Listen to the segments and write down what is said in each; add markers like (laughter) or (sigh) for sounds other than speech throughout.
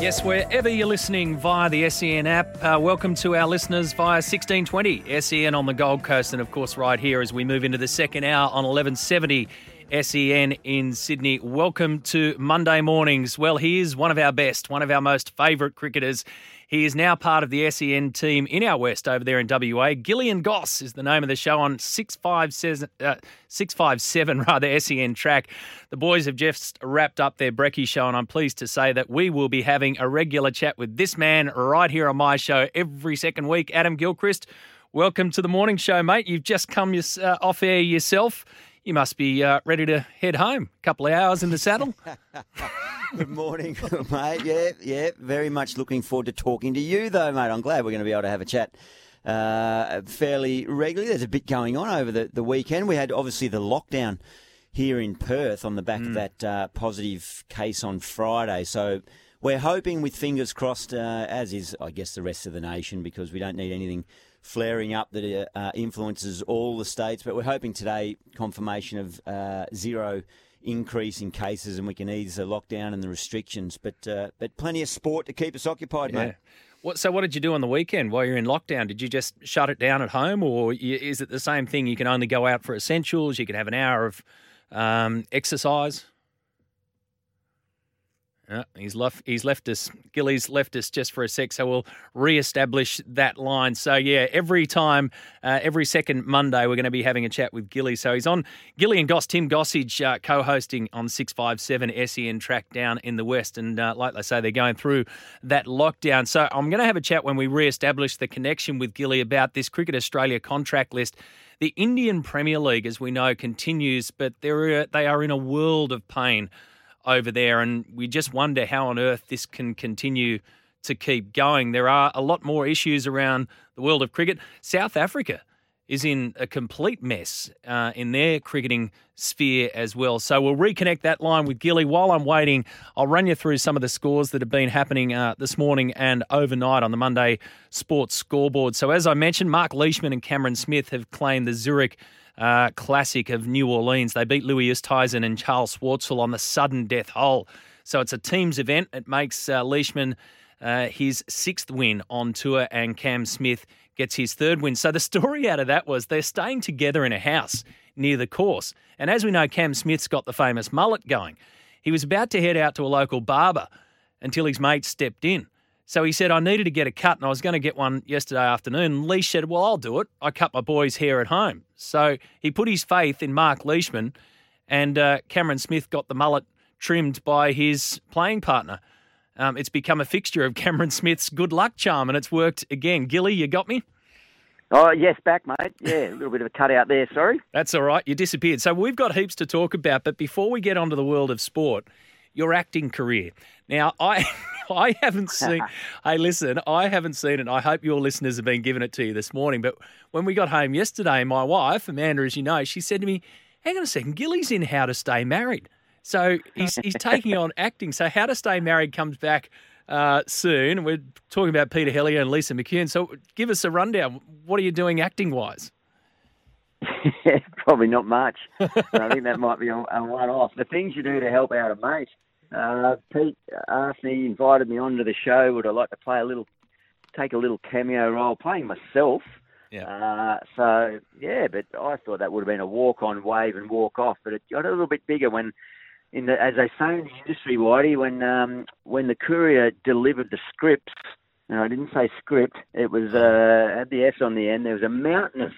Yes, wherever you're listening via the SEN app, uh, welcome to our listeners via 1620 SEN on the Gold Coast, and of course, right here as we move into the second hour on 1170 SEN in Sydney. Welcome to Monday mornings. Well, he is one of our best, one of our most favourite cricketers. He is now part of the SEN team in our West over there in WA. Gilly and Goss is the name of the show on 657, uh, 657 (laughs) rather, SEN track. The boys have just wrapped up their brekkie show, and I'm pleased to say that we will be having a regular chat with this man right here on my show every second week. Adam Gilchrist, welcome to the morning show, mate. You've just come uh, off air yourself. You must be uh, ready to head home. A couple of hours in the saddle. (laughs) Good morning, (laughs) mate. Yeah, yeah. Very much looking forward to talking to you, though, mate. I'm glad we're going to be able to have a chat uh, fairly regularly. There's a bit going on over the, the weekend. We had obviously the lockdown here in Perth on the back mm. of that uh, positive case on Friday. So we're hoping, with fingers crossed, uh, as is, I guess, the rest of the nation, because we don't need anything flaring up that uh, influences all the states. But we're hoping today confirmation of uh, zero increase in cases and we can ease the lockdown and the restrictions. But uh, but plenty of sport to keep us occupied, yeah. mate. What, so what did you do on the weekend while you're in lockdown? Did you just shut it down at home, or is it the same thing? You can only go out for essentials. You can have an hour of um, exercise. He's left. He's left us. Gilly's left us just for a sec, so we'll re-establish that line. So yeah, every time, uh, every second Monday, we're going to be having a chat with Gilly. So he's on Gilly and Goss. Tim Gossage uh, co-hosting on six five seven SEN track down in the west, and uh, like they say, they're going through that lockdown. So I'm going to have a chat when we re-establish the connection with Gilly about this Cricket Australia contract list. The Indian Premier League, as we know, continues, but they're they are in a world of pain over there. And we just wonder how on earth this can continue to keep going. There are a lot more issues around the world of cricket. South Africa is in a complete mess uh, in their cricketing sphere as well. So we'll reconnect that line with Gilly. While I'm waiting, I'll run you through some of the scores that have been happening uh, this morning and overnight on the Monday Sports Scoreboard. So as I mentioned, Mark Leishman and Cameron Smith have claimed the Zurich uh, Classic of New Orleans. They beat Louis Oosthuizen and Charles Schwartzel on the sudden death hole. So it's a team's event. It makes uh, Leishman uh, his sixth win on tour, and Cam Smith gets his third win. So the story out of that was they're staying together in a house near the course. And as we know, Cam Smith's got the famous mullet going. He was about to head out to a local barber until his mate stepped in. So he said, I needed to get a cut and I was going to get one yesterday afternoon. Leash said, Well, I'll do it. I cut my boy's hair at home. So he put his faith in Mark Leishman and uh, Cameron Smith got the mullet trimmed by his playing partner. Um, it's become a fixture of (laughs) Cameron Smith's good luck charm and it's worked again. Gilly, you got me? Oh, yes, back, mate. Yeah, a little bit of a cut out there, sorry. That's all right. You disappeared. So we've got heaps to talk about, but before we get onto the world of sport, your acting career. Now, I (laughs) (laughs) I haven't seen. (laughs) hey, listen, I haven't seen it. I hope your listeners have been giving it to you this morning. But when we got home yesterday, my wife Amanda, as you know, she said to me, "Hang on a second, Gilly's in How to Stay Married." So he's he's (laughs) taking on acting. So How to Stay Married comes back. Uh, soon. We're talking about Peter Hellier and Lisa McCune. So give us a rundown. What are you doing acting wise? Probably not much. I think that might be a, a one off. The things you do to help out a mate uh, Pete asked me, invited me onto the show. Would I like to play a little, take a little cameo role, playing myself? Yeah. Uh, so yeah, but I thought that would have been a walk on, wave and walk off. But it got a little bit bigger when, in the as they say in the industry, Whitey, when um, when the courier delivered the scripts. And I didn't say script. It was uh, had the S on the end. There was a mountain of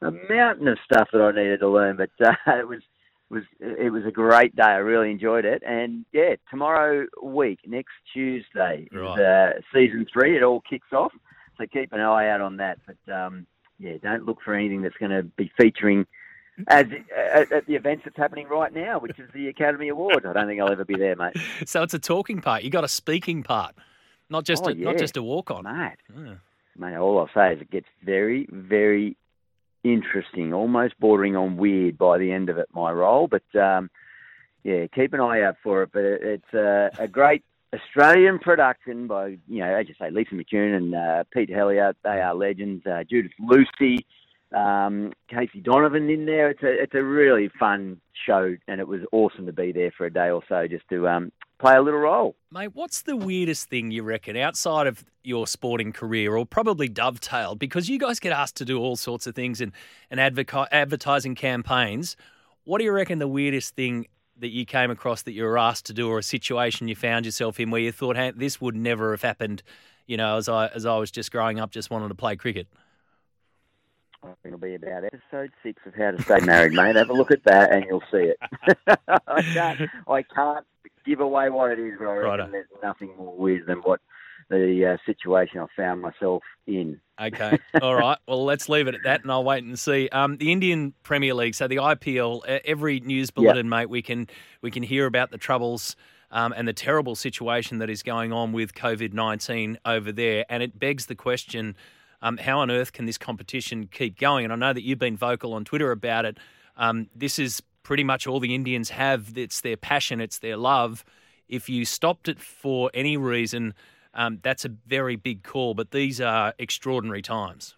a mountain of stuff that I needed to learn, but uh, (laughs) it was was it was a great day. I really enjoyed it. And yeah, tomorrow week, next Tuesday, Right. is, uh, season three. It all kicks off. So keep an eye out on that. But um, yeah, don't look for anything that's going to be featuring as at, at the events that's happening right now, which is the Academy Awards. I don't think I'll ever be there, mate. (laughs) So it's a talking part. You got a speaking part, not just Oh, a, not just a walk on. Mate, Yeah. mate, all I'll say is it gets very, very interesting, almost bordering on weird by the end of it, my role. But um, yeah, keep an eye out for it. But it, it's a, a great Australian production by, you know, as you say, Lisa McCune and uh, Pete Hellier. They are legends. Uh, Judith Lucy, um, Casey Donovan in there. It's a, it's a really fun show, and it was awesome to be there for a day or so just to um, play a little role. Mate, what's the weirdest thing you reckon outside of your sporting career, or probably dovetailed? Because you guys get asked to do all sorts of things and and advoca- advertising campaigns. What do you reckon the weirdest thing that you came across that you were asked to do, or a situation you found yourself in where you thought, "Hey, this would never have happened"? You know, as I as I was just growing up, just wanted to play cricket. It'll be about episode six of How to Stay Married, mate. Have a look at that, and you'll see it. (laughs) I can't, I can't give away what it is, but I reckon Righto. there's nothing more weird than what the uh, situation I found myself in. Okay. (laughs) All right. Well, let's leave it at that, and I'll wait and see. Um, the Indian Premier League, so the IPL. Every news bulletin, mate, we can we can hear about the troubles um, and the terrible situation that is going on with COVID nineteen over there, and it begs the question: um, How on earth can this competition keep going? And I know that you've been vocal on Twitter about it. Um, this is pretty much all the Indians have. It's their passion. It's their love. If you stopped it for any reason um, that's a very big call, but these are extraordinary times.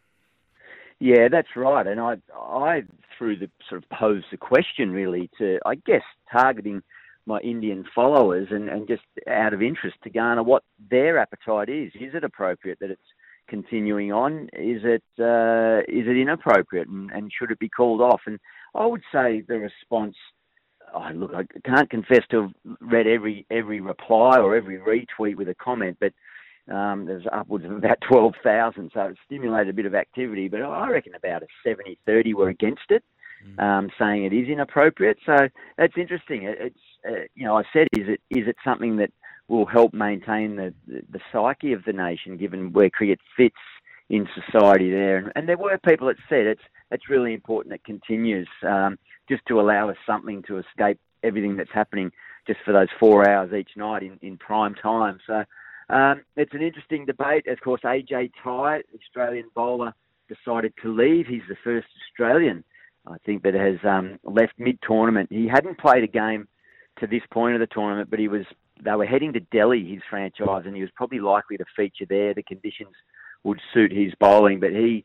Yeah, that's right. And I, I threw the sort of posed the question really to, I guess, targeting my Indian followers and, and just out of interest to garner what their appetite is. Is it appropriate that it's continuing on? Is it uh, is it inappropriate and, and should it be called off? And I would say the response. Oh, look, I can't confess to have read every every reply or every retweet with a comment, but um, there's upwards of about (laughs) 12,000, so it stimulated a bit of activity. But I reckon about a 70 30 were against it, um, saying it is inappropriate. So that's interesting. It, it's, uh, you know, I said, is it is it something that will help maintain the, the, the psyche of the nation, given where cricket fits in society there? And, there were people that said it's, it's really important it continues um, just to allow us something to escape everything that's happening just for those four hours each night in, in prime time. So um, it's an interesting debate. Of course, AJ Tye, Australian bowler, decided to leave. He's the first Australian, I think, that has um, left mid-tournament. He hadn't played a game to this point of the tournament, but he was. They were heading to Delhi, his franchise, and he was probably likely to feature there. The conditions would suit his bowling, but he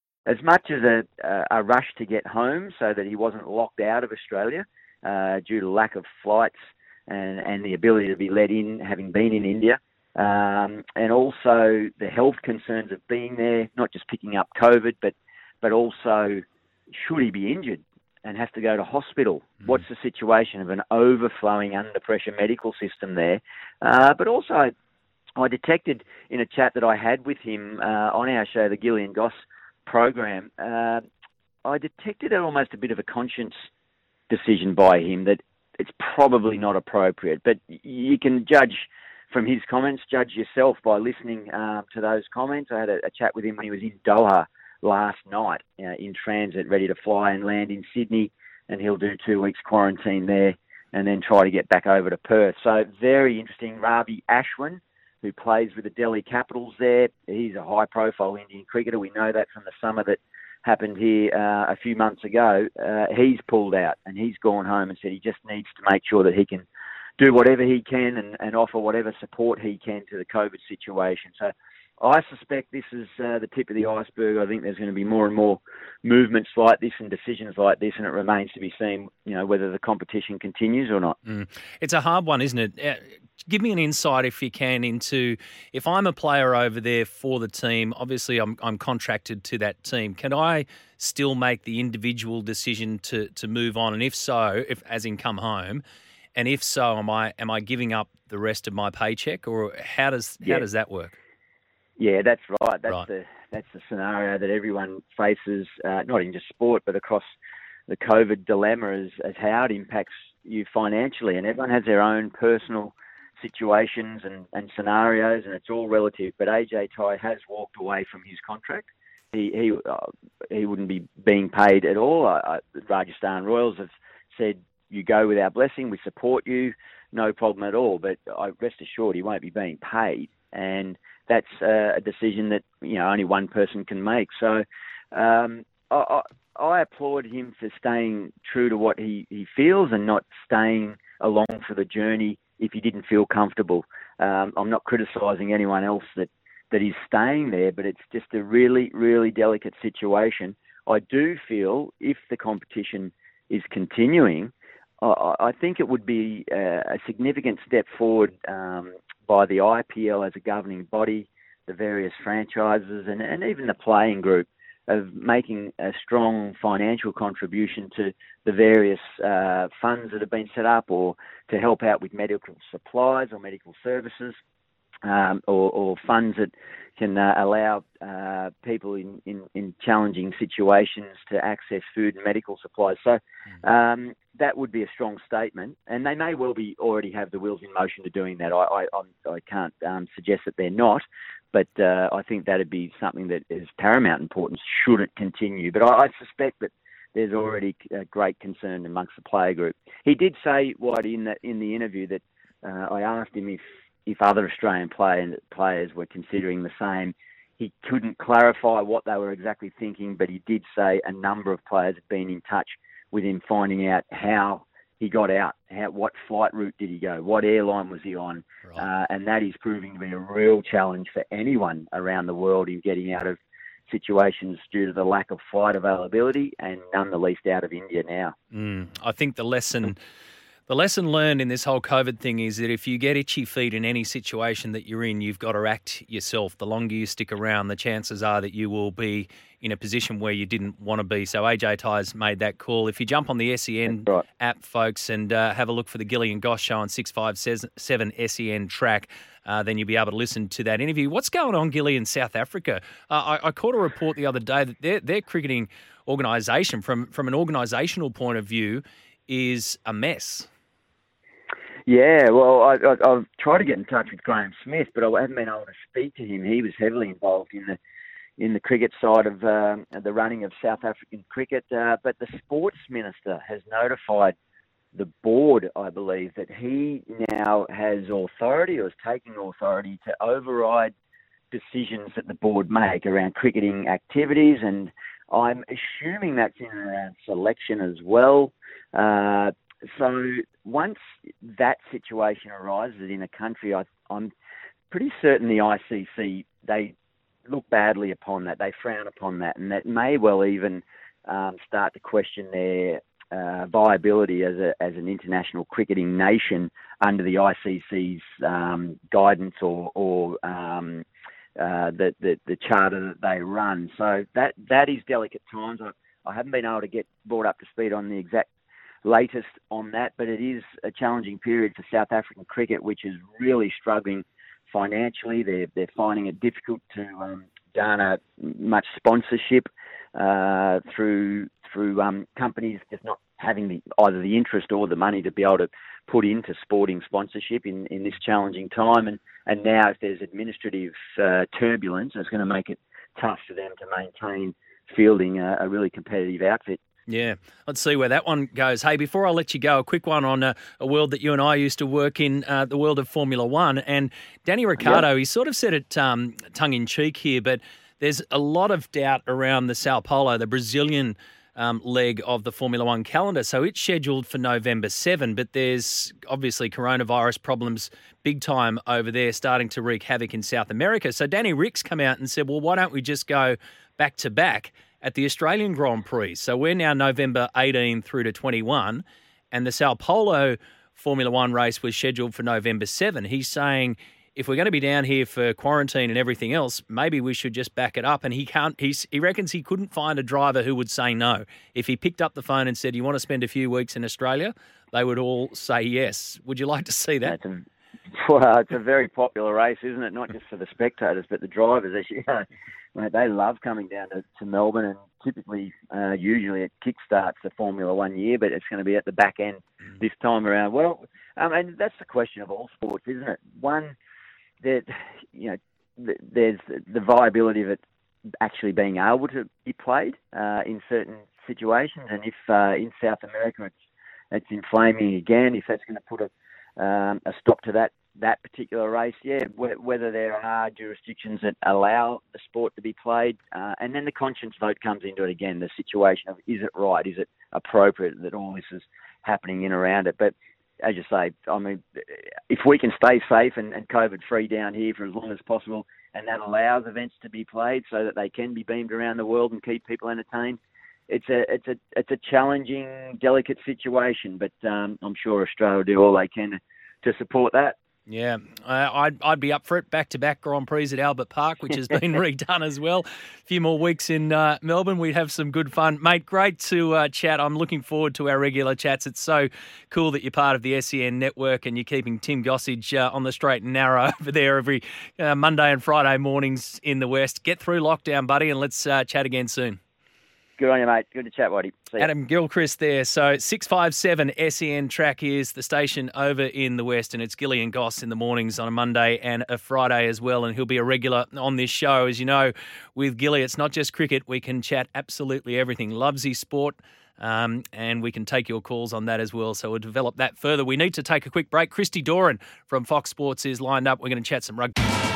As much as a, a rush to get home so that he wasn't locked out of Australia uh, due to lack of flights and, and the ability to be let in, having been in India, um, and also the health concerns of being there, not just picking up COVID, but but also should he be injured and have to go to hospital? What's the situation of an overflowing under pressure medical system there? Uh, but also, I detected in a chat that I had with him uh, on our show, the Gilly and Goss program, uh, I detected almost a bit of a conscience decision by him that it's probably not appropriate. But you can judge from his comments, judge yourself by listening uh, to those comments. I had a, a chat with him when he was in Doha last night uh, in transit, ready to fly and land in Sydney, and he'll do two weeks quarantine there and then try to get back over to Perth. So very interesting. Ravi Ashwin, who plays with the Delhi Capitals there, he's a high-profile Indian cricketer. We know that from the summer that happened here uh, a few months ago. Uh, he's pulled out and he's gone home and said he just needs to make sure that he can do whatever he can and, and offer whatever support he can to the COVID situation. So I suspect this is uh, the tip of the iceberg. I think there's going to be more and more movements like this and decisions like this, and it remains to be seen, you know, whether the competition continues or not. Mm. It's a hard one, isn't it? Uh, give me an insight, if you can, into if I'm a player over there for the team. Obviously, I'm I'm contracted to that team. Can I still make the individual decision to to move on? And if so, if as in come home, and if so, am I am I giving up the rest of my paycheck, or how does yeah. how does that work? Yeah, that's right. That's right. the that's the scenario that everyone faces, uh, not in just sport, but across the COVID dilemma as, as how it impacts you financially. And everyone has their own personal situations and, and scenarios, and it's all relative. But AJ Tye has walked away from his contract. He he uh, he wouldn't be being paid at all. Uh, Rajasthan Royals have said you go with our blessing, we support you, no problem at all. But I rest assured he won't be being paid, and that's a decision that you know only one person can make. So um, I, I, I applaud him for staying true to what he, he feels and not staying along for the journey if he didn't feel comfortable. Um, I'm not criticising anyone else that that is staying there, but it's just a really really delicate situation. I do feel if the competition is continuing, I, I think it would be a, a significant step forward um, by the IPL as a governing body, the various franchises, and, and even the playing group of making a strong financial contribution to the various uh, funds that have been set up or to help out with medical supplies or medical services um, or, or, funds that can uh, allow uh, people in, in, in, challenging situations to access food and medical supplies. So hmm. um, that would be a strong statement, and they may well be already have the wheels in motion to doing that. I, I, I can't um, suggest that they're not, but uh, I think that'd be something that is paramount importance should it continue. But I, I suspect that there's already a great concern amongst the player group. He did say, Whitey, in the in the interview that uh, I asked him if if other Australian play, players were considering the same. He couldn't clarify what they were exactly thinking, but he did say a number of players had been in touch with him, finding out how he got out, how, what flight route did he go, what airline was he on, right. uh, and that is proving to be a real challenge for anyone around the world in getting out of situations due to the lack of flight availability, and none the least out of India now. Mm, I think the lesson. The lesson learned in this whole COVID thing is that if you get itchy feet in any situation that you're in, you've got to act yourself. The longer you stick around, the chances are that you will be in a position where you didn't want to be. So AJ Tye's made that call. If you jump on the SEN right. app, folks, and uh, have a look for the Gilly and Goss show on 657 SEN track, uh, then you'll be able to listen to that interview. What's going on, Gilly, in South Africa? Uh, I, I, caught a report the other day that their, their cricketing organisation, from, from an organisational point of view, is a mess. Yeah, well, I, have tried to get in touch with Graeme Smith, but I haven't been able to speak to him. He was heavily involved in the in the cricket side of um, the running of South African cricket. Uh, but the sports minister has notified the board, I believe, that he now has authority or is taking authority to override decisions that the board make around cricketing activities, and I'm assuming that's in around selection as well. Uh, so once that situation arises in a country, I, I'm pretty certain the ICC they look badly upon that. They frown upon that, and that may well even um, start to question their uh, viability as a as an international cricketing nation under the ICC's um, guidance or or um, uh, the, the the charter that they run. So that that is delicate times. I, I haven't been able to get brought up to speed on the exact latest on that, but it is a challenging period for South African cricket, which is really struggling financially. They're they're finding it difficult to um, garner much sponsorship uh, through through um, companies just not having the, either the interest or the money to be able to put into sporting sponsorship in, in this challenging time. And, and now, if there's administrative uh, turbulence, it's going to make it tough for them to maintain fielding a, a really competitive outfit. Yeah, let's see where that one goes. Hey, before I let you go, a quick one on uh, a world that you and I used to work in, uh, the world of Formula One. And Danny Ricciardo, yep. he sort of said it um, tongue in cheek here, but there's a lot of doubt around the Sao Paulo, the Brazilian um, leg of the Formula One calendar. So it's scheduled for November 7, but there's obviously coronavirus problems big time over there starting to wreak havoc in South America. So Danny Ric's come out and said, well, why don't we just go back to back at the Australian Grand Prix? So we're now November 18 through to 21, and the Sao Paulo Formula One race was scheduled for November 7. He's saying if we're going to be down here for quarantine and everything else, maybe we should just back it up. And he can't. He's, he reckons he couldn't find a driver who would say no. If he picked up the phone and said, "You want to spend a few weeks in Australia?" they would all say yes. Would you like to see that? A, well, it's a very popular race, isn't it? Not just for the spectators, but the drivers. As you know, they love coming down to, to Melbourne, and typically, uh, usually it kickstarts the Formula One year, but it's going to be at the back end mm. this time around. Well, um, and that's the question of all sports, isn't it? One that you know, there's the viability of it actually being able to be played uh, in certain situations, and if uh, in South America it's it's inflaming again, if that's going to put a um, a stop to that that particular race, yeah, whether there are jurisdictions that allow the sport to be played, uh, and then the conscience vote comes into it again. The situation of is it right, is it appropriate that all this is happening in around it, but as you say, I mean, if we can stay safe and, and COVID free down here for as long as possible, and that allows events to be played so that they can be beamed around the world and keep people entertained, it's a it's a it's a challenging, delicate situation. But um, I'm sure Australia will do all they can to support that. Yeah, uh, I'd, I'd be up for it. Back to back Grand Prix at Albert Park, which has been (laughs) redone as well. A few more weeks in uh, Melbourne. We'd have some good fun. Mate, great to uh, chat. I'm looking forward to our regular chats. It's so cool that you're part of the SEN network and you're keeping Tim Gossage uh, on the straight and narrow (laughs) over there every uh, Monday and Friday mornings in the West. Get through lockdown, buddy, and let's uh, chat again soon. Good on you, mate. Good to chat, Waddy. Adam Gilchrist there. So 657 SEN track is the station over in the West, and it's Gilly and Goss in the mornings on a Monday and a Friday as well. And he'll be a regular on this show. As you know, with Gilly, it's not just cricket. We can chat absolutely everything. Loves his sport. Um, and we can take your calls on that as well. So we'll develop that further. We need to take a quick break. Christy Doran from Fox Sports is lined up. We're going to chat some rugby.